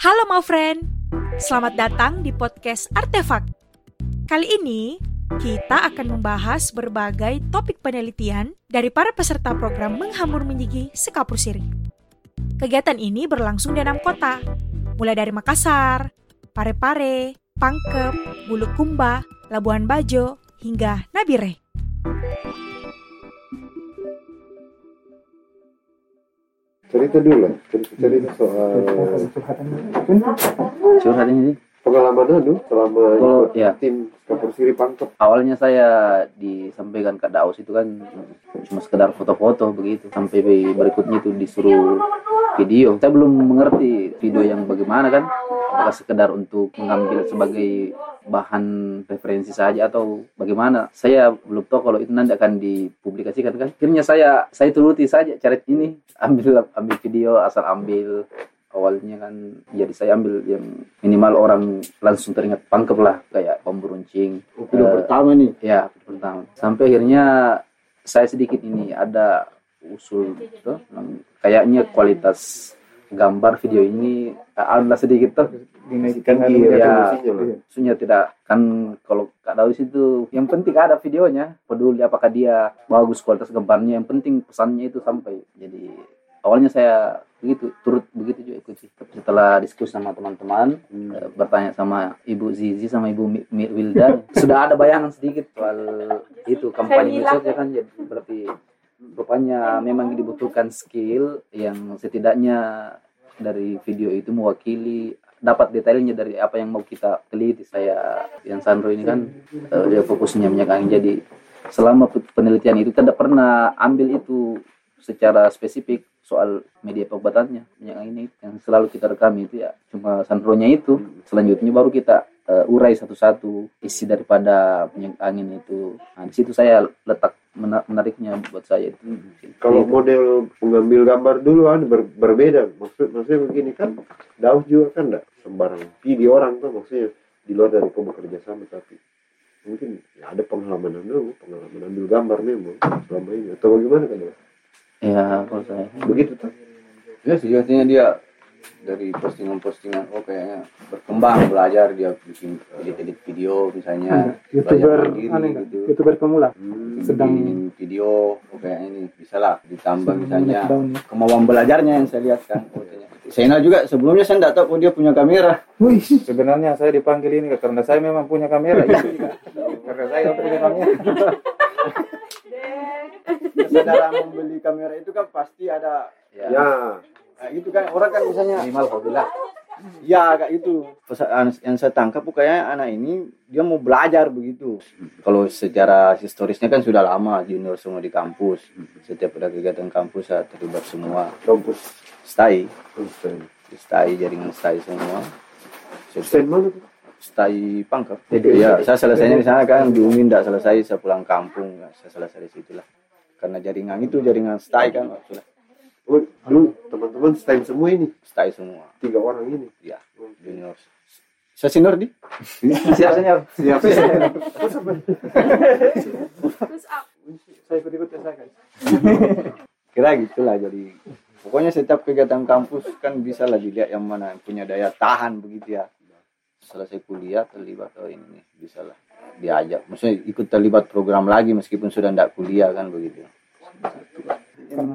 Halo my friend, selamat datang di podcast Artefak. Kali ini kita akan membahas berbagai topik penelitian dari para peserta program Menghamur Menyigi Sekapur Siri. Kegiatan ini berlangsung di enam kota, mulai dari Makassar, Parepare, Pangkep, Bulukumba, Labuan Bajo, hingga Nabire. Cerita dulu lah cerita cerita soal curhat ini pengalaman anu selama ikut ya. tim kapur siri pangkep? Awalnya saya disampaikan ke Daus itu kan cuma sekedar foto-foto begitu. Sampai berikutnya itu disuruh video. Saya belum mengerti video yang bagaimana kan. Apakah sekedar untuk mengambil sebagai bahan referensi saja atau bagaimana? Saya belum tahu kalau itu nanti akan dipublikasikan kan. Akhirnya saya saya turuti saja cara ini. Ambil ambil video asal ambil awalnya kan jadi saya ambil yang minimal orang langsung teringat pangkep lah kayak pemberuncing video Eh, pertama nih? ya pertama. Sampai akhirnya saya sedikit ini ada usul gitu yang kayaknya kualitas gambar video ini eh, ada sedikit tuh. Dinaikkan ya, maksudnya tidak kan kalau Kak Daus itu yang penting ada videonya peduli apakah dia bagus kualitas gambarnya. Yang penting pesannya itu sampai. Jadi awalnya saya begitu turut begitu juga Tapi setelah diskusi sama teman-teman Hmm. eh, bertanya sama Ibu Zizi sama Ibu Mi- Mi- Wilda sudah ada bayangan sedikit soal itu kampanye medsos ya kan? Jadi berarti rupanya memang dibutuhkan skill yang setidaknya dari video itu mewakili dapat detailnya dari apa yang mau kita teliti. Saya yang Sandro ini kan eh, dia fokusnya minyak angin jadi selama pe- penelitian itu tidak pernah ambil itu secara spesifik soal media pengobatannya minyak angin itu yang selalu kita rekam itu ya cuma Sandronya itu. Selanjutnya baru kita eh, urai satu-satu isi daripada angin itu. Nah di situ saya letak mena- menariknya buat saya itu. Kalau Itu. model mengambil gambar dulu kan ber- berbeda. Maksud maksudnya begini kan Daus juga kan enggak sembarang video orang tuh maksudnya di luar dari kau bekerja sama tapi mungkin ya ada pengalaman dulu pengalaman ambil gambar memang selama ini. Atau bagaimana kan ya ya kalau saya begitu tuh Ya sih artinya dia dari postingan-postingan oh kayaknya berkembang belajar dia bikin edit-edit video misalnya youtuber belajar mandiri aneh gitu youtuber pemula Hmm. sedang bikin video oh kayaknya ini bisa lah ditambah misalnya lockdown ya. kemauan belajarnya yang saya lihat kan oh, ternyata. Sena juga sebelumnya saya tidak tahu oh, dia punya kamera Wih, Sebenarnya saya dipanggil ini karena saya memang punya kamera. Itu juga. karena saya punya kamera. saudara membeli kamera itu kan pasti ada ya, ya nah, itu kan orang kan misalnya minimal hobi lah Ya kayak itu. Yang saya tangkap kayaknya anak ini dia mau belajar begitu. Kalau secara historisnya kan sudah lama junior semua di kampus. Setiap ada kegiatan kampus saya terlibat semua. kampus Stai, Stand stai jaringan stai semua. Stand mana? Stai pangkep. Ya, saya selesainya di sana kan di Umi tidak selesai, saya pulang kampung, ya, saya selesai di situlah. Karena jaringan itu jaringan stai kan, sudah Oh, dulu teman-teman stand semua ini? Stai semua. tiga orang ini? Ya, junior. Saya senior di. siap senior. Siap saya ikut-ikut ya saya guys. kira gitulah jadi pokoknya setiap kegiatan kampus kan bisa lah dilihat yang mana yang punya daya tahan begitu ya. Selesai kuliah terlibat oh ini bisa lah diajak maksudnya ikut terlibat program lagi meskipun sudah tidak kuliah kan begitu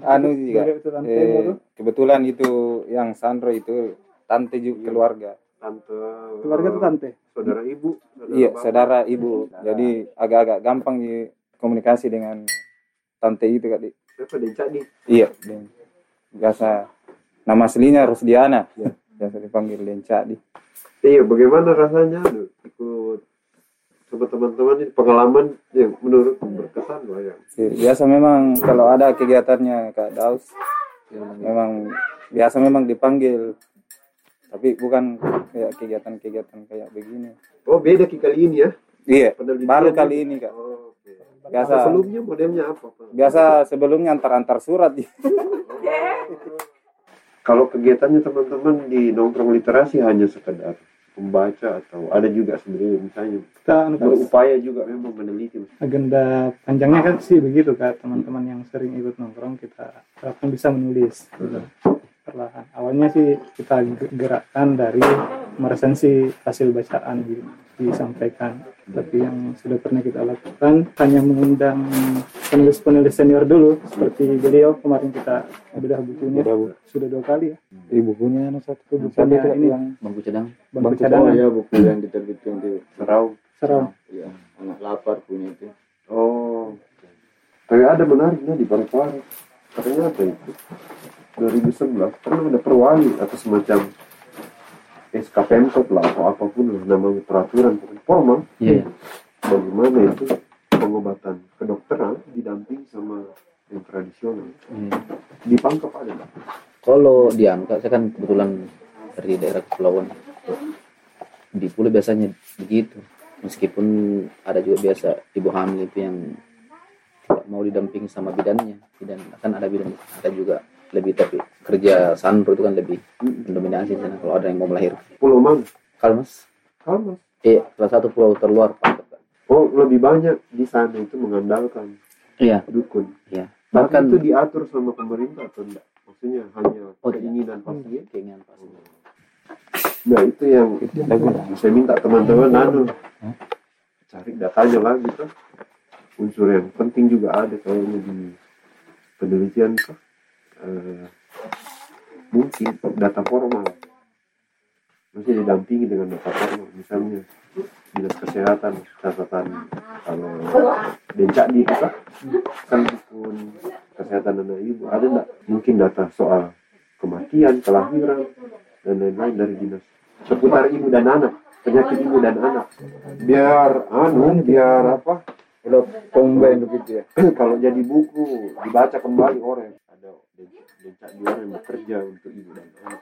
anu juga. Itu Eh, itu. kebetulan itu yang Sandro itu tante juga keluarga. tante keluarga tuh tante saudara ibu saudara Iya, bapak. saudara ibu. Jadi agak-agak gampang di komunikasi dengan tante itu kak. Di. siapa Denca nih Iya, biasa nama aslinya Rusdiana. Ya, biasa dipanggil Lenca di. iya bagaimana rasanya aduh, ikut sama teman-teman ini pengalaman yang menurut berkesan lah ya Biasa memang kalau ada kegiatannya Kak Daus, memang biasa memang dipanggil. Tapi bukan kayak kegiatan-kegiatan kayak begini. oh beda kali ini ya Iya, baru kali ini Kak. oh, oke. Biasa sebelumnya modelnya apa Pak? biasa sebelumnya antar-antar surat. kalau kegiatannya teman-teman di nongkrong literasi hanya sekedar membaca atau ada juga sebenarnya misalnya kita anu, berupaya juga memang meneliti agenda panjangnya kan sih begitu kak teman-teman yang sering ikut nongkrong kita harapkan bisa menulis gitu. Perlahan. Awalnya sih kita gerakkan dari meresensi hasil bacaan di, disampaikan. Tapi yang sudah pernah kita lakukan hanya mengundang penulis-penulis senior dulu seperti beliau kemarin kita bedah bukunya Bedah buku. sudah dua kali ya. Di bukunya satu Bukunya bukunya ini yang bangku cadang bangku Bangku Oh cadangan ya buku yang diterbitkan di Serau. serau. ya, anak lapar punya itu. Oh. Tapi ada menariknya di Parepare. Ternyata itu 2011 pernah ada perwali atau semacam SK Pemkot lah atau apa pun lah namanya peraturan formal iya. Bagaimana itu pengobatan kedokteran didamping sama yang tradisional. Iya. di Pangkep ada nggak? kalau di Angka saya kan kebetulan dari daerah kepulauan. Di Pulau biasanya begitu. Meskipun ada juga biasa ibu hamil itu yang mau didampingi sama bidannya. Bidan kan ada bidan ada juga. Lebih tapi kerja itu kan lebih mendominasi di sana kalau ada yang mau melahirkan Pulau mana? kalau mas? Kalmas. eh salah satu pulau terluar kan Oh lebih banyak di sana itu mengandalkan iya. dukun. iya. Bahkan itu diatur sama pemerintah atau enggak? Maksudnya hanya Oh, keinginan pasien. keinginan pasti Nah itu yang saya minta teman-teman anu. Cari datanya lagi tuh. Unsur yang penting juga ada kayaknya di penelitian. Eh, mungkin data formal. Maksudnya didampingi dengan data formal. Misalnya dinas kesehatan catatan kalau bencak di kita kan dukun kesehatan anak ibu ada enggak mungkin data soal kematian kelahiran dan lain-lain dari dinas seputar ibu dan anak penyakit ibu dan anak biar anu biar apa Udah combine begitu ya. kalau jadi buku dibaca kembali orang ada bencak di orang yang bekerja untuk ibu dan anak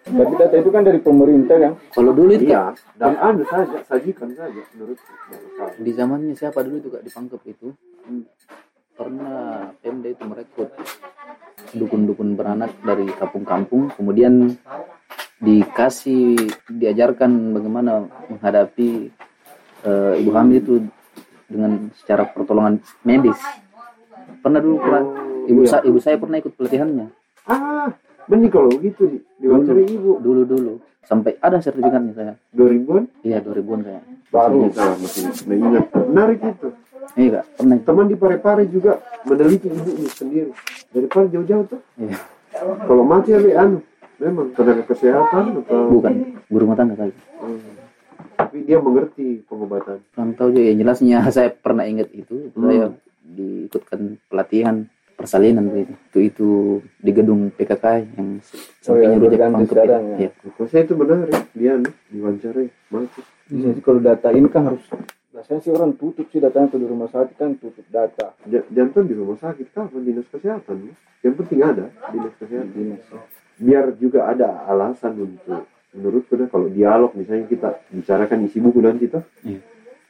Tapi data itu kan dari pemerintah kan. kalau dulu itu iya dan anu saja sajikan saja masalah. di zamannya siapa dulu juga di Pangkep itu pernah Pemda itu merekrut dukun-dukun beranak dari kampung-kampung kemudian dikasih diajarkan bagaimana menghadapi eh, ibu hamil itu dengan secara pertolongan medis. Pernah dulu pernah ibu sa- ibu saya pernah ikut pelatihannya. Ah benih kalau begitu di diwawancari ibu. dulu dulu. Sampai ada sertifikatnya saya. 2000-an iya 2000-an saya baru. Kita masih mengingat menarik itu. Iya kak. Pernah. Itu teman di Parepare juga meneliti ibunya sendiri. Daripada jauh-jauh tuh. Iya. Kalau mati ya anu memang tenaga kesehatan atau bukan. Guru rumah tangga kali. Hmm. Tapi dia mengerti pengobatan kurang tahu juga yang jelasnya saya pernah ingat itu Hmm. saya diikutkan pelatihan persalinan begitu itu itu di gedung PKK yang Oh, yang sampingnya rujak berganti Pangkep sekarang itu. ya. Iya. Menurut saya itu menarik dia anu, diwawancarai mati Jadi kalau data ini kan harus biasanya sih orang tutup sih datanya ke rumah sakit kan tutup data. Ja- jangan di rumah sakit kapan dinas kesehatan ya. yang penting ada dinas kesehatan Dinas. biar juga ada alasan untuk menurutku deh kalau dialog misalnya kita bicarakan isi buku nanti tuh Iya.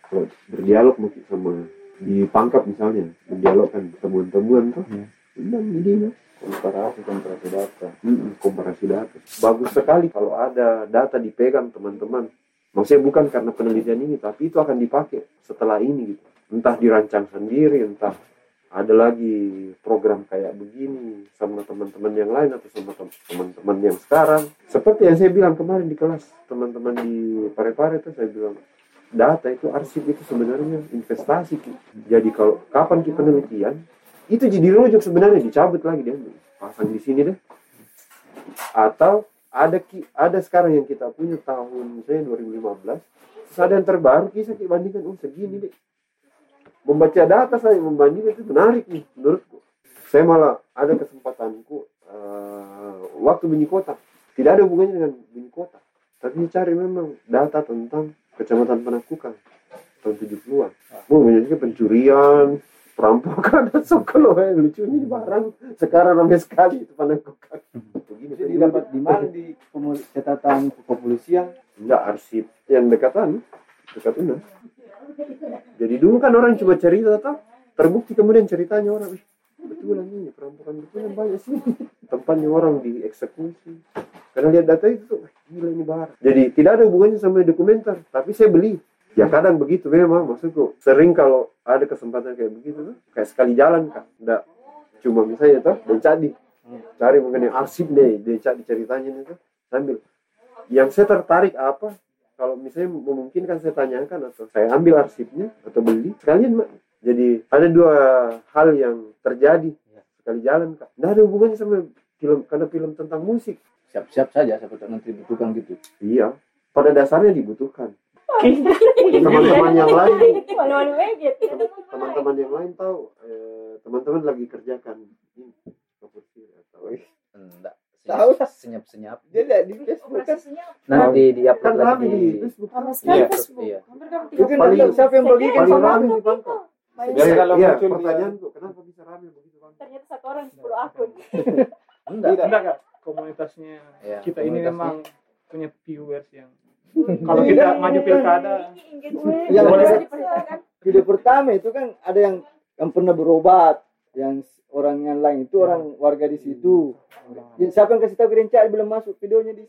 kalau berdialog mungkin sama di pangkap misalnya mendialogkan temuan-temuan tuh Iya. undang di dinas Komparasi komparasi data. Mm, komparasi data bagus sekali kalau ada data dipegang teman-teman maksudnya bukan karena penelitian ini tapi itu akan dipakai setelah ini gitu entah dirancang sendiri entah ada lagi program kayak begini sama teman-teman yang lain atau sama tem- teman-teman yang sekarang. Seperti yang saya bilang kemarin di kelas teman-teman di Parepare itu saya bilang data itu arsip itu sebenarnya investasi jadi kalau kapan kita penelitian itu jadi rujuk sebenarnya dicabut lagi dia. Pasang di sini deh. Atau ada ada sekarang yang kita punya tahun misalnya 2015 terus ada yang terbaru kisah kita bandingkan oh segini deh membaca data saya membandingkan itu menarik nih menurutku. Saya malah ada kesempatanku eh, waktu bunyi kota tidak ada hubungannya dengan bunyi kota tapi cari memang data tentang kecamatan Penakukan tahun 70-an oh banyak pencurian perampokan dan sokolo eh, lucu ini barang. Sekarang ramai sekali itu Penakukan begini Jadi dapat di mana di catatan kepolisian? enggak arsip. Yang dekatan dekat Unas jadi dulu kan orang cuma cerita tau terbukti kemudian ceritanya orang. "Ih, betulan ini perampokan betulan banyak sih. Tempatnya orang dieksekusi. Karena lihat data itu tuh, "Wah, gila ini bar jadi tidak ada hubungannya sama dokumenter tapi saya beli. Ya kadang begitu memang. Maksudku sering kalau ada kesempatan kayak begitu tuh kayak sekali jalan kan enggak cuma misalnya tuh dan cadi cari mengenai arsip deh Denca diceritanya itu sambil. Yang saya tertarik apa kalau misalnya memungkinkan saya tanyakan atau saya ambil arsipnya atau beli sekalian Mak. jadi ada dua hal yang terjadi sekali jalan kak. Nggak ada hubungannya sama film karena film tentang musik. Siap-siap saja seperti nanti dibutuhkan gitu. iya. Pada dasarnya dibutuhkan. Teman-teman yang lain. Teman-teman yang lain. Tahu eh, teman-teman lagi kerjakan. Ini atau Enggak. Tahu. Senyap-senyap. Dia lihat di Facebook kan. Nanti di kan upload rame lagi di Facebook lama Iya, sekali Facebook. iya. Tiga paling- siapa yang bagikan paling sama rame di Bangkok Iya, kalau iya, muncul dia- pertanyaanku kenapa bisa rame begitu bang Ternyata satu orang di 10 akun. Enggak. Tidak, enggak, Kak. Komunitasnya Ya, kita ini memang punya viewers yang kalau kita maju pilkada. Yang boleh-. Video pertama itu kan ada yang yang pernah berobat, yang orang yang lain itu orang warga di situ. Ya, siapa yang kasih tahu Green Cak belum masuk videonya di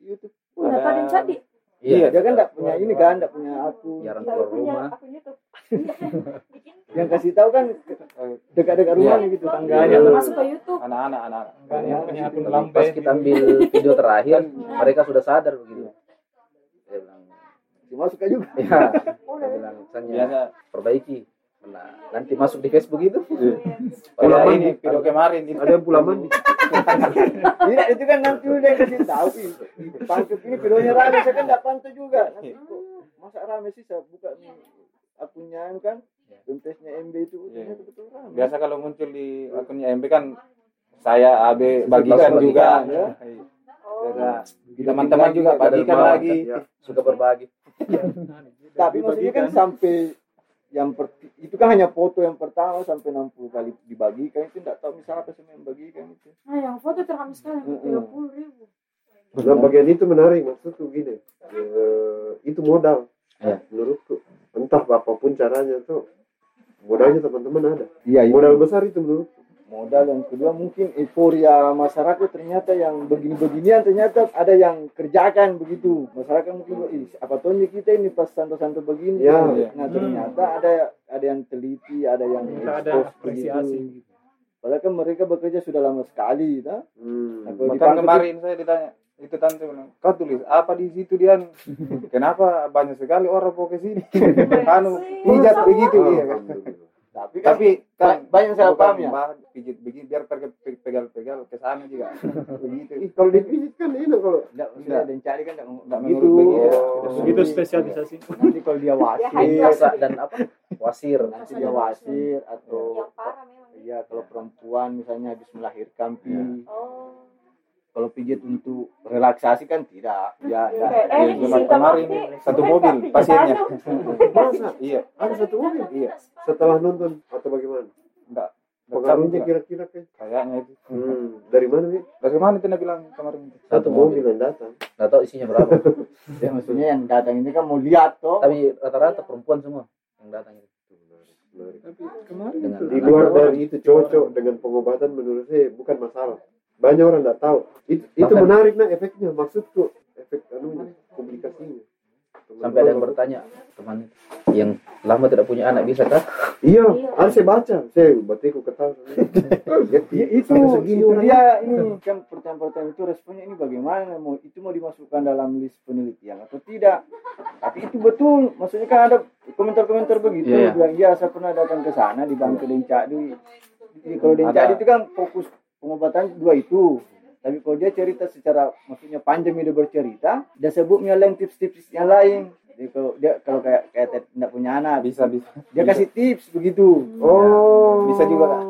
YouTube? Oh, Nata dan Cadi. Iya, Dia kan enggak punya ini kan, enggak punya akun. jarang Nggak keluar punya rumah. akun YouTube. Bikin. Yang kasih tahu kan dekat-dekat rumahnya gitu Iya, tangganya. masuk ke YouTube. anak-anak anak-anak enggak yang punya akun lambe Pas kita ambil video terakhir, mereka sudah sadar begitu. Dia bilang, Masuk aja juga. ya, Oh, dia udah. bilang misalnya biasa perbaiki. Nah, nanti masuk di Facebook itu. kalau Pulang ini mandi. video kemarin itu ada yang pulang mandi Tidak, itu kan nanti udah yang kasih tahu sih. Pantuk ini videonya rame, saya kan enggak pantau juga. Nanti kok masa rame sih saya buka nih akunnya ini kan. Dompetnya MB itu Iya. rame. biasa kalau muncul di akunnya MB kan saya AB bagikan juga bagikan, ya. Oh. Biasa teman-teman juga bagikan lagi ya. Suka berbagi. Tapi maksudnya kan sampai yang per, itu kan hanya foto yang pertama sampai 60 kali dibagikan itu enggak tahu misalnya apa sama yang bagikan itu. Nah, yang foto terkami sekali. Mm-mm. 30 ribu. nah bagian itu menarik maksudku gini eh, itu modal Ya. menurutku entah apa pun caranya tuh modalnya teman-teman ada Iya, itu modal besar itu menurutku modal yang kedua mungkin euforia masyarakat ternyata yang begini-beginian ternyata ada yang kerjakan begitu masyarakat mungkin Ih, apa tonnya kita ini pas santo-santo begini Ya. nah ternyata ada ada yang teliti ada yang kita ada apresiasi begitu. gitu. padahal kan mereka bekerja sudah lama sekali nah. hmm. Nah, kalau bahkan kemarin saya ditanya itu tante bilang kau tulis apa di situ dia kenapa banyak sekali orang mau ke sini anu pijat begitu iya kan Alhamdulillah. Tapi kan tapi kan ba- banyak salah bukan paham ya pijit begini biar pergi pegal-pegal ke sana juga begitu Ih, kalau dipijit kan enak kalau enggak maksudnya dan cari kan enggak begitu menurut begitu. Oh. begitu spesialisasi nanti kalau dia wasir Biasa dan apa? Wasir. nanti dia wasir atau. Iya, kalau perempuan misalnya habis melahirkan pi, Oh. Kalau pijit untuk relaksasi kan tidak. Ya, ya. Eh, situ kemarin satu mobil pasiennya. Masa? Iya. Ada satu mobil? Iya. Setelah nonton atau bagaimana? Enggak. Pengaruhnya kira-kira kan kayaknya itu. Hmm. dari mana nih dari mana itu bilang kemarin itu? Satu mobil yang datang. Nggak tahu isinya berapa. Ya, maksudnya yang datang ini kan mau lihat toh. Tapi rata-rata perempuan semua yang datang itu. Tapi kemarin Dengan di luar dari itu cocok dengan pengobatan menurut saya bukan masalah banyak orang tidak tahu. Itu, itu Bahkan- menarik nah efeknya. Maksudku efek anunya publikasinya sampai ada yang bertanya teman yang lama tidak punya anak bisa kah? iya harus saya baca. Saya berarti aku ketahui. Ya, Ya, itu, segini orang dia. Ini kan pertanyaan-pertanyaan itu responnya ini bagaimana? Mau itu mau dimasukkan dalam list penelitian atau tidak? Tapi itu betul. Maksudnya kan ada komentar-komentar begitu. Iya. bilang iya saya pernah datang ke sana di Bangka Dencadi Jadi kalau Dencadi Ada. itu kan fokus pengobatan dua itu. Tapi kalau dia cerita secara maksudnya panjang dia bercerita dia sebutnya lain tips-tips yang lain. Jadi kalau dia kalau kayak kayak tidak punya anak. Bisa bisa. Dia kasih tips begitu. Oh. Bisa juga, Kak.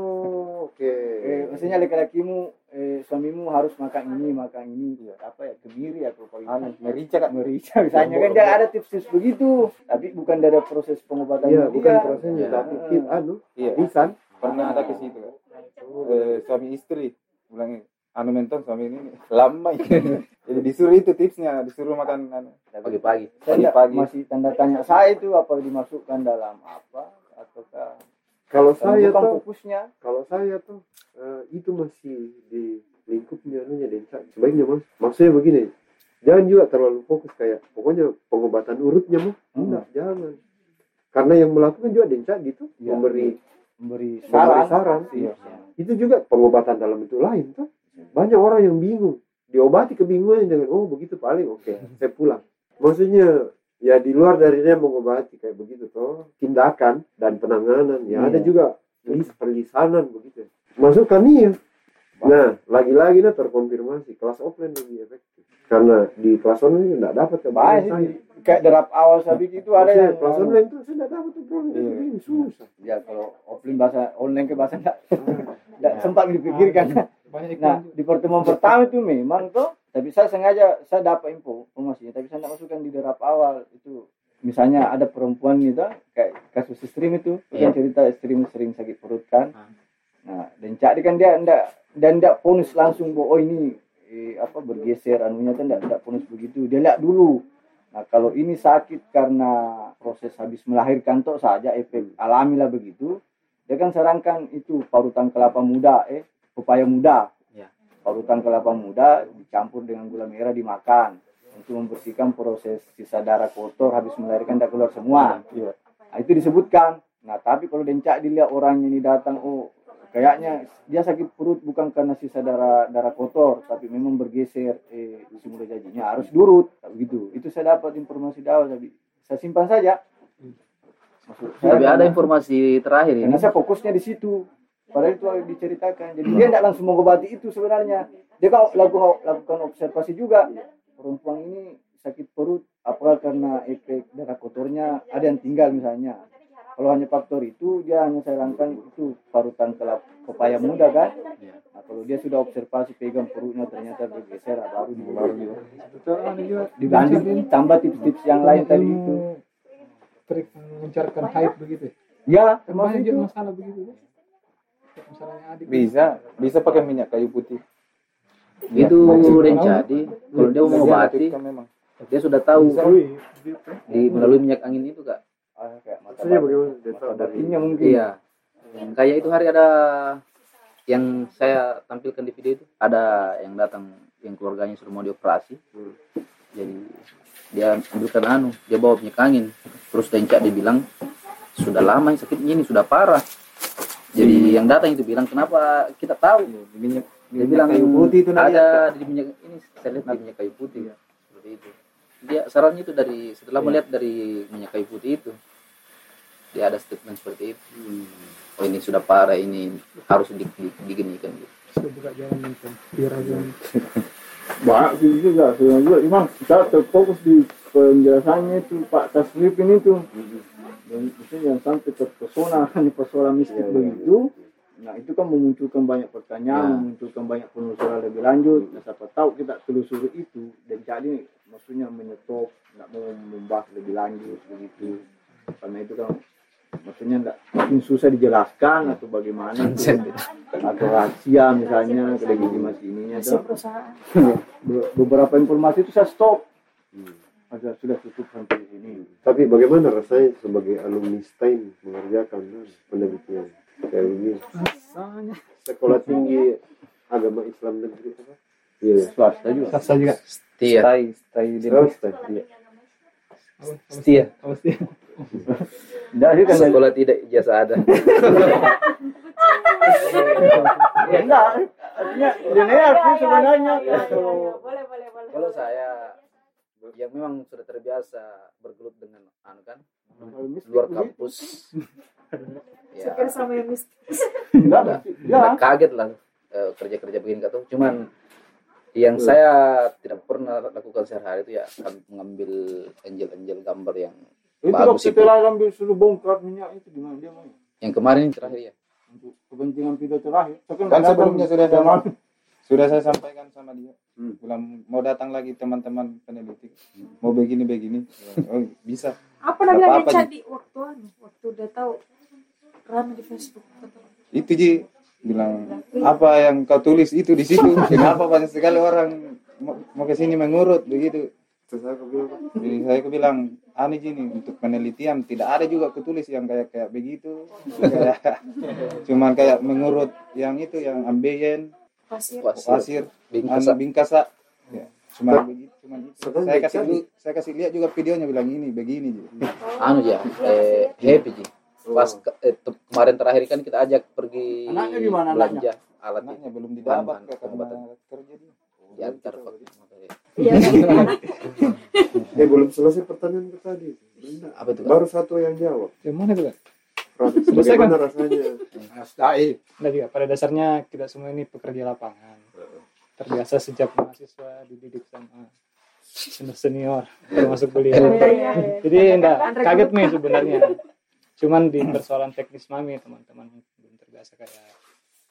oke. Eh, maksudnya laki-lakimu eh, suamimu harus makan ini makan ini. Apa ya kemiri atau apa anu itu merica kan merica misalnya. Kan dia ada tips-tips begitu. Tapi bukan dari proses pengobatan iya dia. bukan prosesnya Iya. tapi tip anu iya. lisan pernah ada ke situ kan eh, suami istri. Bilang anu menton suami ini. Lama ini. jadi disuruh itu tipsnya disuruh makan anu. Pagi-pagi. Pagi-pagi. masih tanda tanya saya itu apa dimasukkan dalam apa ataukah kalau saya tuh fokusnya kalau saya tuh eh, itu masih di lingkupnya anunya denca sebaiknya mas. Maksudnya begini jangan juga terlalu fokus kayak pokoknya pengobatan urutnya mah enggak jangan. Karena yang melakukan juga denca gitu Iya. memberi memberi Memberi saran. saran. Iya. Itu juga pengobatan dalam bentuk lain kan. Banyak orang yang bingung. Diobati kebingungan dengan oh begitu paling oke, saya pulang. Maksudnya ya di luar dari dia mengobati kayak begitu toh tindakan dan penanganan ya ada Iya. juga lis perlisanan begitu masukkan nih nah lagi-lagi nah terkonfirmasi kelas offline lebih efektif karena di kelas online tidak dapat kebayang saya kayak derap awal sabi itu ada yang kelas online tuh saya tidak dapat tuh problem Iya. ini susah ya kalau offline bahasa online ke bahasa enggak enggak sempat dipikirkan. banyak Nah, di pertemuan pertama itu memang tuh, tapi saya sengaja saya dapat info informasinya, tapi saya tidak masukkan di derap awal itu. Misalnya ada perempuan gitu, kayak kasus stream itu, Iya. yang cerita stream sering sakit perut kan. Nah, dan cak kan dia enggak dan enggak bonus langsung bahwa oh ini eh, apa bergeser anunya kan enggak enggak bonus begitu. Dia lihat dulu. Nah, kalau ini sakit karena proses habis melahirkan toh saja efek alami lah begitu. Dia kan sarankan itu parutan kelapa muda, eh pepaya muda. Ya. Parutan kelapa muda dicampur dengan gula merah dimakan untuk membersihkan proses sisa darah kotor habis melahirkan tidak keluar semua. Nah, itu disebutkan. Nah, tapi kalau dencak dilihat orangnya ini datang, oh kayaknya dia sakit perut bukan karena sisa darah darah kotor, tapi memang bergeser eh sumber jajinya harus durut, begitu. Itu saya dapat informasi awal, tapi saya simpan saja. Maksud saya Tapi ada informasi terakhir ini. karena saya fokusnya di situ. Padahal itu harus diceritakan. Jadi dia tidak langsung mengobati itu sebenarnya. Dia kan lakukan, lakukan observasi juga. Perempuan ini sakit perut apakah karena efek darah kotornya ada yang tinggal misalnya. Kalau hanya faktor itu dia hanya sarankan itu parutan kelapa pepaya muda kan. Nah, kalau dia sudah observasi pegang perutnya ternyata bergeser baru ada juga Dibanding tambah tips-tips yang lain tadi itu. trik mengejarkan hype begitu ya. Ya, Termasuk juga itu. masalah begitu. Masalahnya adik. Bisa, bisa pakai minyak kayu putih. Itu Maksudnya dan jadi kalau dia mau mengobati, memang. dia sudah tahu di melalui minyak angin itu kak. Ah, kayak mata maksudnya bagaimana mata dari batinnya mungkin. Iya. Kayak itu hari ada yang saya tampilkan di video itu ada yang datang yang keluarganya sudah mau dioperasi. Hmm. Jadi dia ambilkan anu, dia bawa minyak angin. Terus dencak dia bilang sudah lama yang sakitnya ini sudah parah. Jadi yang datang itu bilang kenapa kita tahu? Minyak, Dia minyak bilang kayu putih itu ada di minyak ini saya lihat di minyak kayu putih seperti itu. Dia sarannya itu dari setelah melihat dari minyak kayu putih itu dia ada statement seperti itu. Oh ini sudah parah ini harus di, di, diginikan gitu. Sudah buka jalan itu. Biar aja. banyak sih juga sebenarnya juga Imam kita terfokus di penjelasannya itu Pak Tasrifin itu dan itu yang sampai terpesona hanya persoalan mistik iya, begitu nah itu kan memunculkan banyak pertanyaan Ya. memunculkan banyak penelusuran lebih lanjut nah siapa tahu kita telusuri itu dan jadi maksudnya menyetop nggak mau membahas lebih lanjut begitu karena itu kan maksudnya nggak mungkin susah dijelaskan atau bagaimana itu. atau rahasia misalnya ininya Hasil tuh. perusahaan. Be- beberapa informasi itu saya stop Agar sudah tutup sampai di sini Tapi bagaimana rasanya sebagai alumni STAIN mengerjakan kan, penelitian kayak begini? Sekolah tinggi agama Islam negeri apa? Iya, ya. swasta juga. Sasa juga. Setia. Stay, stay di Iya. Setia. Pasti. Enggak sih kan Sekolah tidak ijazah ada. ya, enggak. Artinya linear sih sebenarnya. Ya, ya, ya, Kalau ya. Boleh, boleh, boleh. Kalau saya yang memang sudah terbiasa bergelut dengan anu kan luar kampus. ya, Sekir sama yang mistis. enggak Enggak. ya Nggak kaget lah eh, kerja-kerja begini kata cuman yang saya tidak pernah lakukan sehari-hari itu ya kan mengambil angel-angel gambar yang itu Bagus waktu itu. setelah ambil suruh bongkar minyak itu di mana dia mau yang kemarin terakhir ya untuk kepentingan video terakhir Kan nggak sebelumnya sudah sama. Sudah saya sampaikan sama dia. Hmm. Bilang mau datang lagi teman-teman peneliti. Mau begini begini. Oh bisa. Apa apa-apa, dia chat di waktu anu, waktu udah tahu rame di Facebook. Itu Ji bilang apa yang kau tulis itu di situ. Kenapa banyak sekali orang mau, ke sini mengurut begitu. Terus aku bilang, Jadi saya bilang Ji nih untuk penelitian tidak ada juga kutulis yang kayak kayak begitu. Kayak, cuman kayak mengurut yang itu yang ambien, Pasir. pasir, bingkasa anu bingkasa. Ya, cuma begitu, cuman itu. Sekarang Saya kasih saya kasih lihat juga videonya bilang ini begini anu ya eh happy pas ke- eh, te- kemarin terakhir kan kita ajak pergi Anaknya gimana, belanja alat Anaknya itu belum didapat pengobatan. kerja dia. diantar kok Iya. Eh belum selesai pertanyaan ke tadi. Benar. apa itu Kak? Baru satu yang jawab. Yang mana itu kan? Ras- Selesai kan? Rasanya? Astai. Nah juga pada dasarnya kita semua ini pekerja lapangan. Terbiasa sejak mahasiswa dididik sama senior senior termasuk beliau. Iya, iya. Jadi enggak kaget nih sebenarnya. Cuman di persoalan teknis mami teman-teman belum terbiasa kayak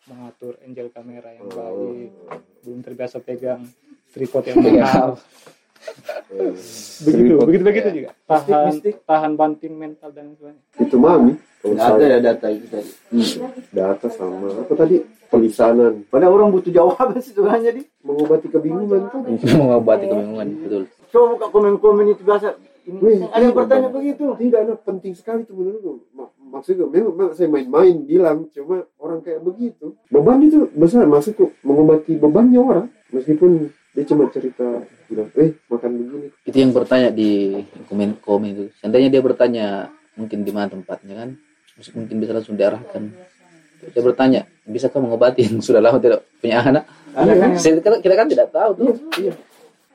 mengatur angel kamera yang baik, belum terbiasa pegang tripod yang mahal. begitu, Tripod, begitu begitu ya. juga. Tahan Mistik. tahan banting mental dan sebagainya. Itu mami. Kalau ada saya ya data itu tadi. data sama apa tadi? Pelisanan. Padahal orang butuh jawaban sih sebenarnya di. Mengobati kebingungan tuh. mengobati kebingungan betul Coba buka komen-komen itu biasa. Ini, Wih, ada yang iya, bertanya Bang. begitu. Tidak, nah, penting sekali itu menurutku. Ma- maksudnya memang, saya main-main bilang, cuma orang kayak begitu. Beban itu besar, maksudku mengobati bebannya orang. Meskipun dia cuma cerita, bilang, eh makan begini. itu yang bertanya di komen komen itu seandainya dia bertanya mungkin di mana tempatnya kan mungkin bisa langsung diarahkan dia bertanya bisa kamu mengobati yang sudah lama tidak punya anak Ada kan yang, Saya- kita, kan tidak tahu tuh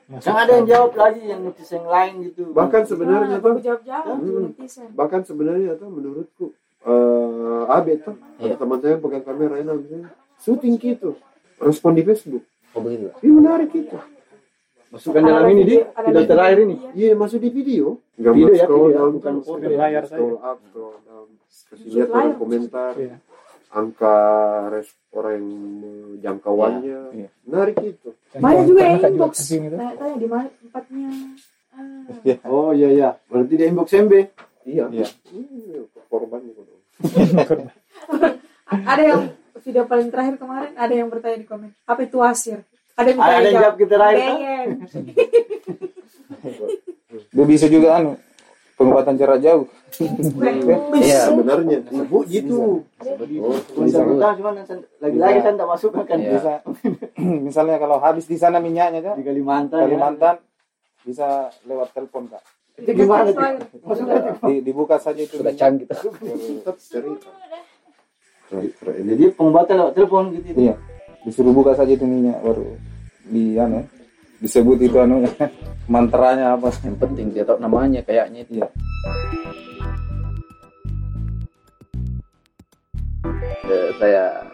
yang ada yang jawab lagi yang netizen lain gitu. Bahkan sebenarnya tuh, jawab-jawab Hmm. netizen. bahkan sebenarnya tuh menurutku, eh Abe tuh, ada Iya. teman saya yang pegang kamera enak misalnya, syuting gitu, respon di Facebook. oh begitu Ini menarik itu. Masukkan dalam ini di lagi. terakhir ini. Iya, masuk di video. Gambar Video ya, scroll video, down, bukan scroll Layar saja. scroll up, scroll down. Kasih lihat komentar, Iya. Angka res orang yang jangkauannya. Iya. Menarik itu. Banyak juga yang Kakak inbox. pusing itu. Tanya-tanya di mana tempatnya. Ah. Oh iya iya. Berarti dia inbox MB. Iya. Iya. Iya, korbannya kok. Ada yang video paling terakhir kemarin ada yang bertanya di komen. Apa itu wasir? Ada yang Ada bertanya yang jawab kita terakhir. kan? Dia bisa juga anu pengobatan jarak jauh. Iya Sebenarnya. Sebut gitu. Oh, Bisa kita cuma lagi-lagi kan tak masuk kan Iya. Bisa misalnya kalau habis di sana minyaknya kan di Kalimantan. ya. Kalimantan bisa lewat telepon kak. Itu gimana. Di, dibuka saja itu sudah canggih cerita. Jadi pengobatan lewat telepon gitu. Iya. Disuruh buka saja itu minyak baru di anu disebut itu anu mantranya apa. yang penting dia tahu namanya kayaknya itu Eh, saya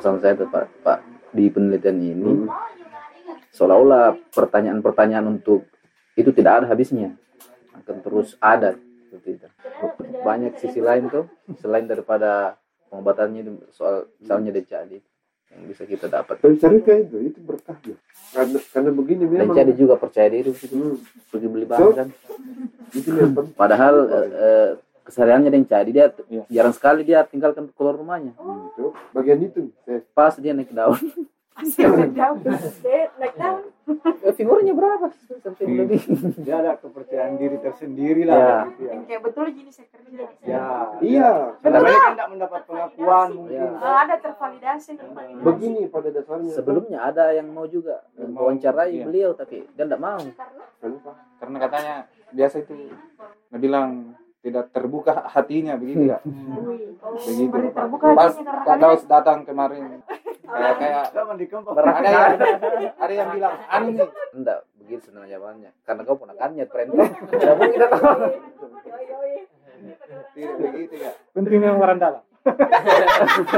kesan saya tuh pak pak di penelitian ini seolah-olah pertanyaan-pertanyaan untuk itu tidak ada habisnya. Akan terus ada seperti itu. Banyak sisi lain tuh selain daripada pengobatannya soal misalnya DCAD yang bisa kita dapat. Dan cerita itu, itu berkahnya. Karena, karena begini memang. DCAD juga percaya diri. Hmm, pergi beli bahan kan. itu padahal eh, eh, kesehariannya DCAD dia Iya. jarang sekali dia tinggalkan keluar rumahnya Itu, bagian itu. Pas dia naik daun Naik daun. Naik daun. Eh, figurnya berapa sampai lebih Dia ada kepercayaan diri tersendiri lah. Gitu ya. Yang kayak betul gini saya kerja. Ya. Iya. Karena mereka kan tidak mendapat pengakuan mungkin. Ya. Ah, ada tervalidasi. Begini pada dasarnya. sebelumnya ada yang mau juga wawancarai Iya. beliau tapi dia tidak mau Kenapa? Karena katanya biasa itu bilang tidak terbuka hatinya begitu ya. Begitu. Baru terbuka Pas Daus datang kemarin kayak kayak ada yang ada yang bilang anu nih enggak begitu sebenarnya jawabannya karena kau ponakannya perintah tidak mungkin kita tahu tidak begitu ya. Penting memang orang dalam.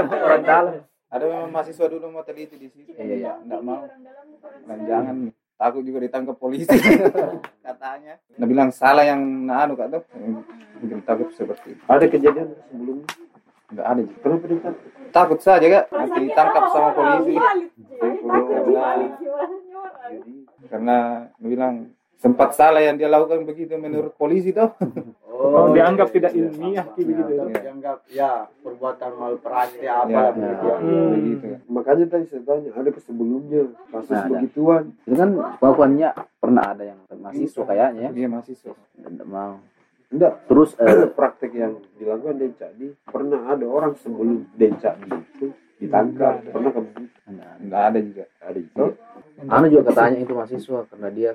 orang dalam Ada memang mahasiswa dulu mau teliti di situ. Iya, iya. Enggak mau. Dan jangan takut juga ditangkap polisi katanya. Nah bilang salah yang anu kak tuh. Mungkin takut seperti itu. Ada kejadian sebelumnya. Enggak ada. Ji. Kenapa ditangkap? Takut saja kak. Nanti ditangkap sama polisi. Jadi, Karena dia bilang sempat salah yang dia lakukan begitu menurut polisi tuh. Oh, dianggap tidak ilmiah kayak begitu ya. Iya. dianggap ya perbuatan malprastia apa Ya, lah ya, begitu. Hmm. begitu. makanya tadi saya tanya, ada ke sebelumnya kasus Nah, begituan. itu kan pengakuannya pernah ada yang mahasiswa kayaknya ya Dia mahasiswa. tidak mau Enggak, terus eh, ada praktek yang dilakukan Dencadi. Pernah ada orang sebelum Dencadi itu ditangkap. Pernah ke enggak. Enggak ada juga. ada itu. anu juga katanya itu mahasiswa karena dia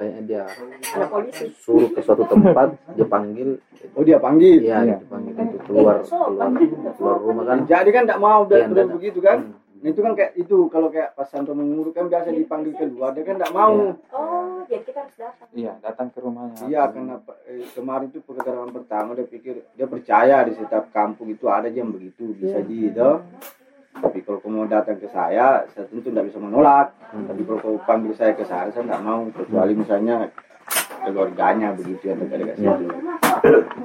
kayaknya dia Ada polisi. suruh ke suatu tempat dia panggil Oh dia panggil. iya Iya. dia panggil untuk keluar keluar keluar rumah kan Jadi kan tidak mau Iya, dan nggak- begitu kan? Hmm. Nah, itu kan kayak itu kalau kayak pas Santo mengurus kan biasa dipanggil keluar dia kan tidak mau. Iya. Oh, jadi kita harus datang. iya datang ke rumahnya Iya, karena eh, kemarin itu pekerjaan pertama dia pikir dia percaya di setiap kampung itu ada jam begitu bisa gitu. Tapi kalau kamu datang ke saya, saya tentu tidak bisa menolak. Tapi kalau kamu panggil saya ke sana, saya tidak mau kecuali misalnya keluarganya begitu yang dekat-dekat situ.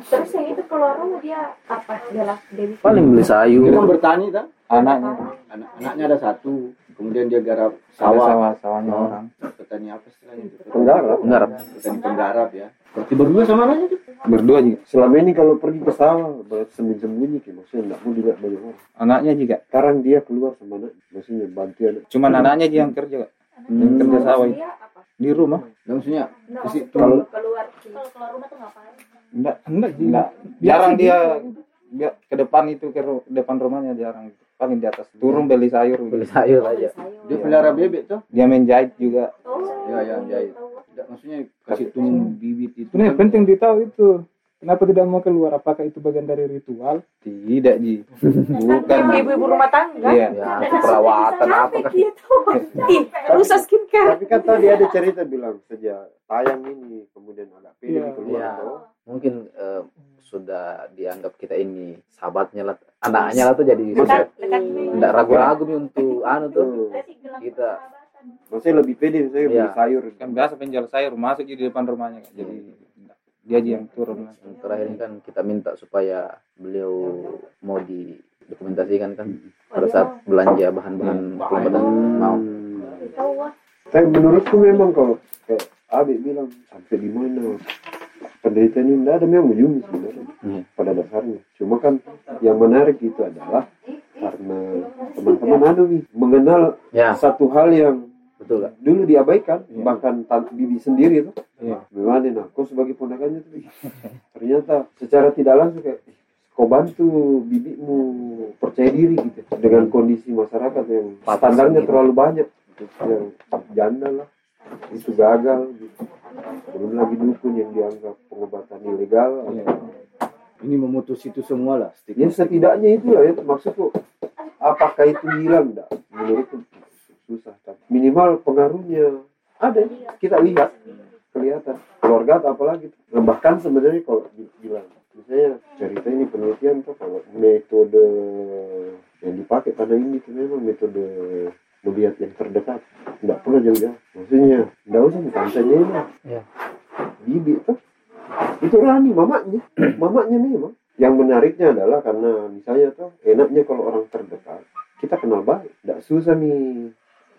Terus yang itu keluar rumah dia apa? Dia lah dia bikin. paling beli sayur Dia kan bertani kan? anaknya Anak anaknya ada satu, kemudian dia garap sawah sawah. sawah sawahnya Oh. orang Petani apa istilahnya itu? Penggarap. Penggarap. Petani penggarap ya. Berarti berdua sama aja tuh. berdua juga Selama ini kalau pergi ke sawah, sembunyi-sembunyi, kayak maksudnya tidak mau dilihat banyak orang. anaknya juga Sekarang dia keluar sama anak, maksudnya bantu anak. cuman anaknya aja yang kerja Kak. yang kerja sawah itu Dia di rumah Nah, maksudnya Nah, kalau keluar kalau keluar rumah tuh ngapain? enggak enggak sih Enggak. jarang dia dia ke depan itu ke depan rumahnya jarang paling di atas turun beli sayur beli gitu. sayur aja dia pelihara bebek tuh. dia main jahit juga Oh. Ya, ya, jahit. Tidak, maksudnya kasih tumbuh bibit itu. sebenarnya kan- penting ditahu itu kenapa tidak mau keluar apakah itu bagian dari ritual tidak ji bukan Ibu-ibu rumah tangga. iya ya perawatan apa kan gitu. Rusak skincare. Tapi kan tadi ada cerita bilang sejak tayang ini, kemudian agak pede Iya. keluar. Iya. mungkin eh, sudah dianggap kita ini sahabatnya lah anaknya lah tuh jadi tidak ragu-ragu nih untuk anu Tuh. kita Maksudnya lebih pede, saya beli Iya. sayur. kan biasa penjual sayur masuk di depan rumahnya Kak. jadi dia aja yang turun yang terakhir kan kita minta supaya beliau mau didokumentasikan kan pada saat belanja bahan-bahan pengobatan mau Hmm. Tapi menurutku memang kalau kayak Abi bilang sampai di mana penderitaan ini tidak ada memang ujungnya sebenarnya Iya. pada dasarnya. Cuma kan yang menarik itu adalah karena teman-teman anu nih mengenal ya satu hal yang betul kak dulu diabaikan bahkan tante bibi sendiri itu Iya. gimana nah kau sebagai ponakannya tuh ternyata secara tidak langsung kayak "Ih, kau bantu bibimu percaya diri gitu dengan kondisi masyarakat yang standarnya terlalu banyak. Yang janda lah. Itu gagal gitu. Belum lagi dukun yang dianggap pengobatan ilegal. Ini memutus itu semua lah. ya setidaknya itu lah ya maksudku apakah itu hilang? Enggak menurutku susah tapi minimal pengaruhnya. Ada kita lihat kelihatan. Keluarga atau apalagi bahkan sebenarnya kalau di- bilang misalnya cerita ini penelitian tuh kalau metode yang dipakai pada ini itu memang metode melihat yang terdekat. Tidak perlu jauh-jauh. Maksudnya tidak usah tantenya ini Iya. bibi tuh. Itu Rani mamanya mamanya memang. Yang menariknya adalah karena misalnya tuh enaknya kalau orang terdekat kita kenal baik. Tidak susah nih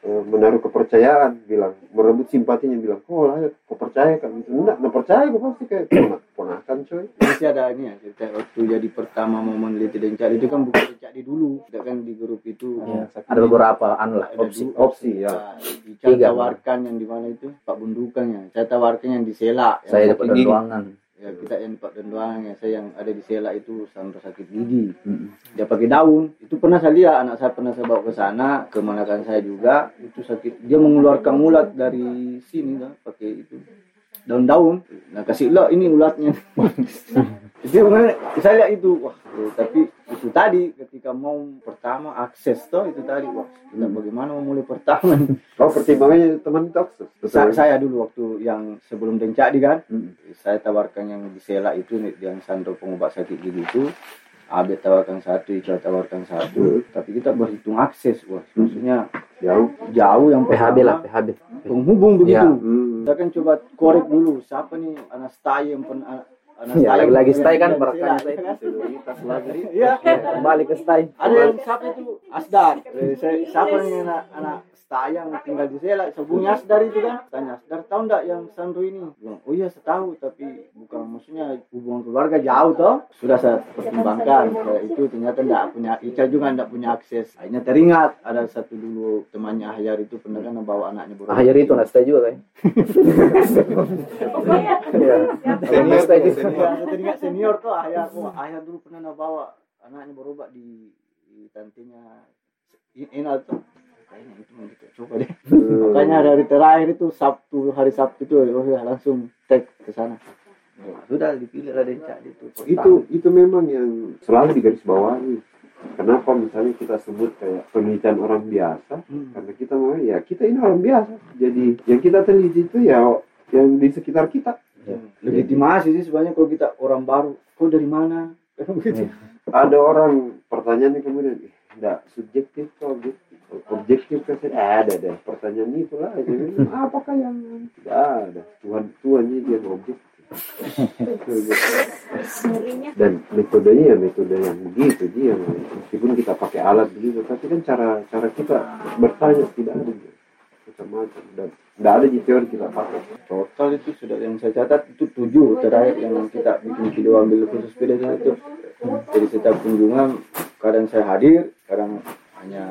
menaruh kepercayaan bilang merebut simpatinya bilang oh lah kau percaya kan gitu enggak nah percaya kau pasti kayak ponak ponakan coy Masih ada ini ya, cerita waktu jadi pertama mau meneliti dan cari itu kan bukan dicari dulu. Tidak kan di grup itu. Ya, ada beberapa anu lah Ada opsi dua opsi ya Nah, Ica Tiga. tawarkan yang di mana itu Pak Bundukannya. Saya tawarkan yang di Sela. Yang saya dapat ruangan Ya, kita yang Pak Dendoang ya. Saya yang ada di Sela itu sampai sakit gigi. Dia pakai daun. Itu pernah saya lihat anak saya pernah saya bawa ke sana, ke manakan saya juga. Itu sakit. Dia mengeluarkan ulat dari sini lah pakai itu daun-daun. Nah kasih lo ini ulatnya. itu makanya saya lihat itu wah tapi itu tadi ketika mau pertama akses toh itu tadi wah kita bagaimana mau mulai pertama kau pertimbangannya teman toksus Sa- saya dulu waktu yang sebelum dencadi kan Hmm. saya tawarkan yang di Sela itu yang sandro pengobat sakit gigi itu Abed tawarkan satu, Ica tawarkan satu, tapi kita berhitung akses, wah, maksudnya jauh jauh yang PHB lah PHB penghubung Ya. begitu. Hmm. Kita kan coba korek dulu, siapa nih anak stay yang pernah anak Ya, stay lagi-lagi yang stay kan, tinggal di berkah Sela, stay. ya kan? Senioritas lagi Iya. kembali ke stay Ada yang siapa itu Asdar. Eh, saya, siapa nih anak anak stay yang tinggal di Sela? Sebelumnya Asdar itu kan. Tanya Asdar tahu enggak yang Sandro ini? Bilang, oh iya saya tahu tapi bukan maksudnya hubungan keluarga jauh toh. Sudah saya pertimbangkan. Saya itu ternyata enggak punya Ica juga enggak punya akses. Akhirnya teringat ada satu dulu temannya Hayar itu pernah kan bawa anaknya akhir itu nak stay juga kan Iya. Stay. Senior. Iya, saya teringat senior tuh Ayah, oh, Ayah dulu pernah bawa anaknya berobat di, di tantinya Inal tuh. Kayaknya itu mau kita coba deh. Hmm. Makanya hari, hari terakhir itu Sabtu, hari Sabtu itu oh ya langsung tag ke sana. sudah dipilih Raden Cak itu. Itu itu memang yang selalu digarisbawahi. Kenapa misalnya kita sebut kayak penelitian orang biasa? Karena kita mau ya kita ini orang biasa. Jadi yang kita teliti itu ya yang di sekitar kita Legitimasi sih sebenarnya kalau kita orang baru, kau dari mana? Kan begitu. ada orang pertanyaannya kemudian. "Eh, enggak subjektif kok objektif? Objektif kan eh, ada deh pertanyaan itu lah. Jadi apakah yang tidak ada. Tuhan Tuhannya dia yang objektif. Dan metodenya ya metode yang begitu dia. Meskipun kita pakai alat begitu tapi kan cara cara kita bertanya tidak ada dia. Macam-macam dan tidak ada di teori kita pakai Total itu sudah yang saya catat itu tujuh terakhir yang kita bikin video ambil khusus pedesaan itu. Jadi setiap kunjungan kadang saya hadir, kadang hanya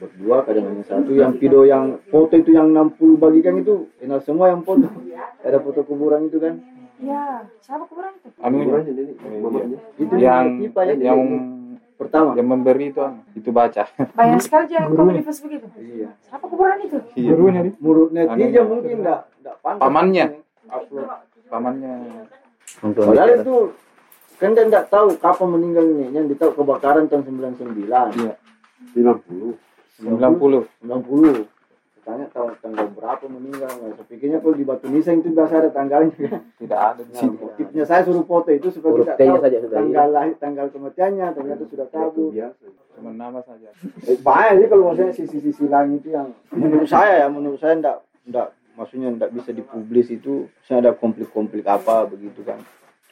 berdua, kadang hanya satu. Yang video yang foto itu yang 60 bagikan itu kenal semua yang foto. Ada foto kuburan itu kan. Ya, siapa kuburan itu? anu Kuburannya ini mamanya Itu yang tipe ya, yang pertama. yang memberi itu anu, itu baca Banyak sekali jangan komen di Facebook itu. Iya. Siapa kuburan itu? Iya. gurunya nih netizen Anunya. mungkin enggak enggak pantas. Pamannya. Upload. pamannya Untuk Padahal itu kan dia enggak tahu kapan meninggal ini. Yang ditahu kebakaran tahun 99. Iya. 90 90 90 tanya tahun tanggal berapa meninggal nah, saya pikirnya. Kalau di Batu Nisan itu biasa ada tanggalnya. Tidak ada tipnya saya suruh foto itu supaya Huruf kita tahu saja sudah tanggal lahir tanggal kematiannya ternyata sudah itu kabur biasa. Cuma nama saja. Eh, banyak sih kalau maksudnya sisi-sisi lain itu yang menurut saya ya menurut saya enggak enggak maksudnya enggak bisa dipublis itu. Saya ada konflik-konflik apa begitu kan.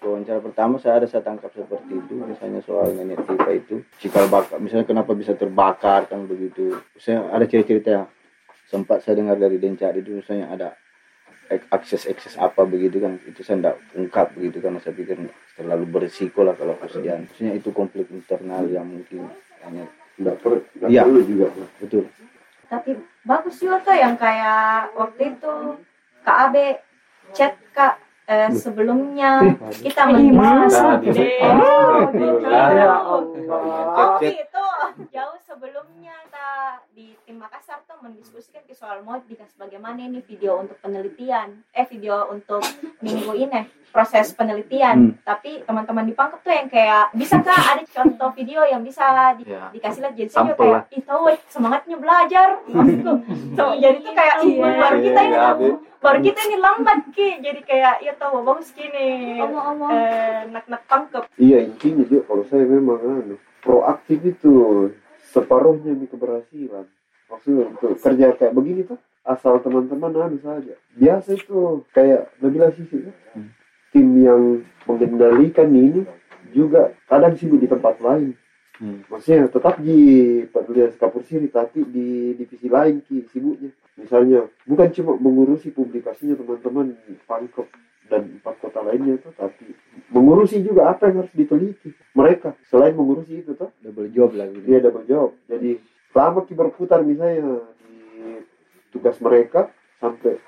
Wawancara pertama saya ada saya tangkap seperti itu. Misalnya soal nenek Tika itu cikal bakar. Misalnya kenapa bisa terbakar kan begitu. Saya ada cerita-cerita yang sempat saya dengar dari Denca itu misalnya ada ek- akses-akses apa begitu kan itu saya enggak ungkap begitu karena saya pikir terlalu berisiko lah kalau kesedihan maksudnya itu konflik internal yang mungkin hanya tidak per tidak Iya. perlu juga betul. Tapi bagus juga tuh yang kayak waktu itu Kak Abe chat Kak eh, sebelumnya. Kita deh. Oh, Ya Oh, itu jauh sebelumnya kita di tim Makassar tuh mendiskusikan ke soal mau dikasih bagaimana ini video untuk penelitian. Eh video untuk minggu ini proses penelitian. Tapi teman-teman di Pangkep tuh yang kayak bisa kak ada contoh video yang bisa di- Ya. dikasih lihat. Jadi saya kayak eh, semangatnya belajar. Maksudku. So, jadi tuh kayak Iya, baru kita ini iya, baru kita ini lambat ki. Jadi kayak ya tahu bagus gini Omong-omong. eh, nak-nak Pangkep. Iya intinya juga kalau saya memang anu proaktif itu separuhnya di keberhasilan. Maksudnya untuk kerja kayak begini tuh asal teman-teman anu saja. Biasa itu kayak lebih sisi tuh. Tim yang mengendalikan ini juga kadang sibuk di tempat lain. Hmm. maksudnya tetap di pedulian kapur siri tapi di divisi lain ki sibuknya. Misalnya bukan cuma mengurusi publikasinya teman-teman di Pangkep dan empat kota lainnya tuh tapi mengurusi juga apa yang harus diteliti mereka selain mengurusi itu tuh double job lagi dia double job. Jadi selama ki berputar misalnya di tugas mereka sampai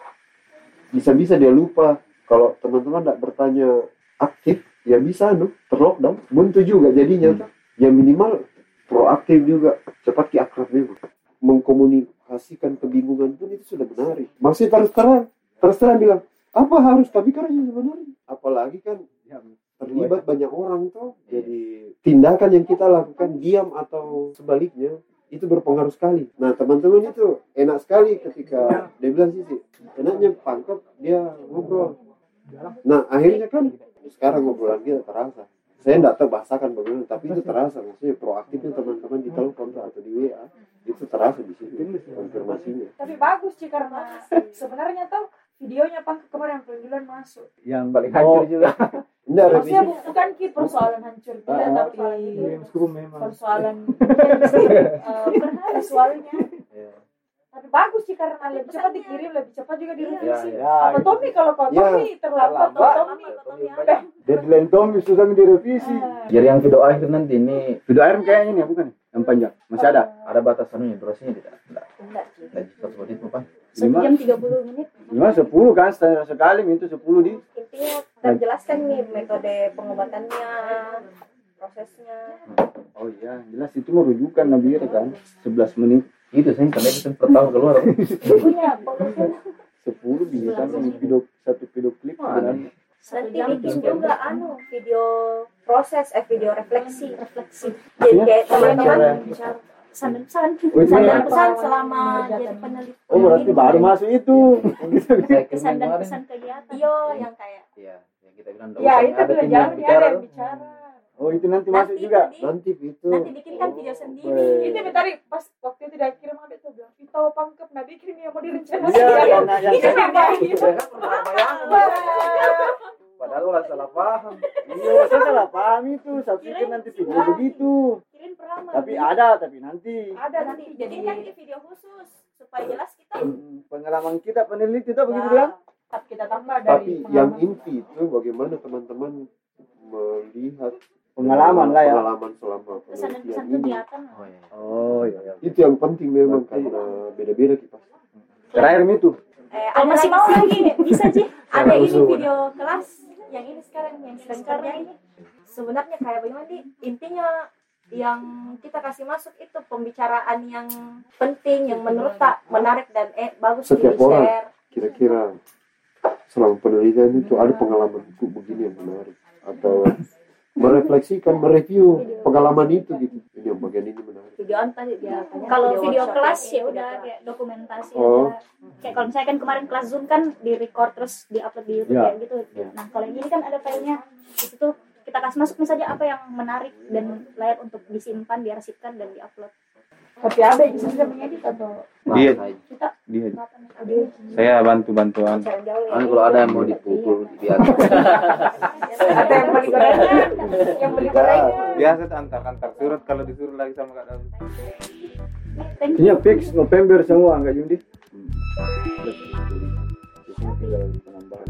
bisa-bisa dia lupa kalau teman-teman tidak bertanya aktif ya bisa no terlockdown. Buntu juga jadinya tuh. ya minimal proaktif juga cepat ki akrab memang mengkomunikasikan kebingungan pun itu sudah menarik. Masih terus terang terus terang bilang apa harus? Tapi karena sebenarnya. Apalagi kan terlibat banyak orang tuh. Jadi tindakan yang kita lakukan diam atau sebaliknya itu berpengaruh sekali. Nah teman-teman itu enak sekali ketika dia bilang sih sih, enaknya pangkep dia ngobrol. Nah akhirnya kan sekarang ngobrolan kita terasa. Saya tidak tahu bahasakan bagaimana tapi itu terasa. Maksudnya proaktifnya teman-teman di telepon atau di WA itu terasa di situ konfirmasinya. Tapi bagus sih karena sebenarnya tuh videonya pang kemarin panggilan masuk. yang balik hancur juga. Enggak Maksudnya revisi. bu- bukan ki persoalan hancur. Tidak, Ah, tapi Iya, persoalan eh, benar visualnya. Iya. Tapi bagus sih karena lebih cepat dikirim, lebih cepat juga direvisi. ya, Apa Tommy? Kalau kau Ya, Tommy terlambat, terlambat. Tommy, Tommy deadline Tommy susah direvisi. Ah, jadi yang video akhir nanti ini video air kayaknya ini ya bukan yang panjang. Masih ada? Ada batasannya durasinya tidak? Tidak. Tidak satu menit apa satu Lima. jam 30 menit. lima sepuluh kan standar sekali itu sepuluh di intinya kita jelaskan nih metode pengobatannya prosesnya. Oh iya jelas itu merujukan Nabira kan 11 menit. Itu sih karena itu per tahun keluar. Punya pokoknya sepuluh bisa kan video satu video klip dengan nanti bikin juga anu video proses eh video refleksi. Refleksi. Jadi kayak teman-teman pesan dan pesan Oh, itu pesan dan ya? pesan selama jadi peneliti oh berarti baru masuk itu pesan dan kemarin pesan kegiatan iyo yang kayak iya yang kita bilang Ya itu jangan yang dia yang bicara. oh itu nanti masuk juga nanti itu nanti bikin kan video Oh, sendiri Itu tadi pas waktu itu dia kirim ada tuh bilang kita pangkep nah bikin yang mau direncanakan. iya karena yang Ini memang gitu. Padahal ulah salah paham. Iya saya salah paham itu. Saya pikir nanti video begitu. kirim peramal tapi ada tapi nanti. Ada nanti. Nanti jadi kan di video khusus supaya jelas kita. Hmm, pengalaman kita peneliti itu begitu Ya, kan tetap kita tambah dari tapi yang inti itu bagaimana teman-teman melihat pengalaman lah ya. pengalaman selama pesan dan pesan penelitian ini. kegiatan oh iya. Oh iya iya. Itu yang penting memang karena beda-beda kita terakhir itu eh, ada masih mau lagi bisa sih ada ini video kelas yang ini sekarang yang sedang kerja ini. Sebenarnya kayak bagaimana nih intinya yang kita kasih masuk itu pembicaraan yang penting yang menurut tak menarik dan eh bagus Setiap di orang. share. kira-kira selama penelitian itu ada pengalamanku begini yang menarik? Atau merefleksikan mereview pengalaman itu gitu. Ini yang bagian ini menarik. Videoan tadi dia tanya kalau video workshop kelas ya ini, udah video kayak dokumentasi Oh. ada kayak kalau misalnya kan kemarin kelas zoom kan di record terus di upload di YouTube Ya. kayak gitu. Nah kalau yang ini kan ada filenya. Di situ kita kasih masuk misalnya apa yang menarik dan layak untuk disimpan diarsipkan dan diupload tapi Abe bisa mengedit atau dia kita dia saya bantu bantuan kan kalau ada yang mau dipukul biar, ada yang mau digoreng, yang beli biasa antar antar surat kalau disuruh lagi sama kak Daud ini fix November semua nggak Yundi tinggal penambahan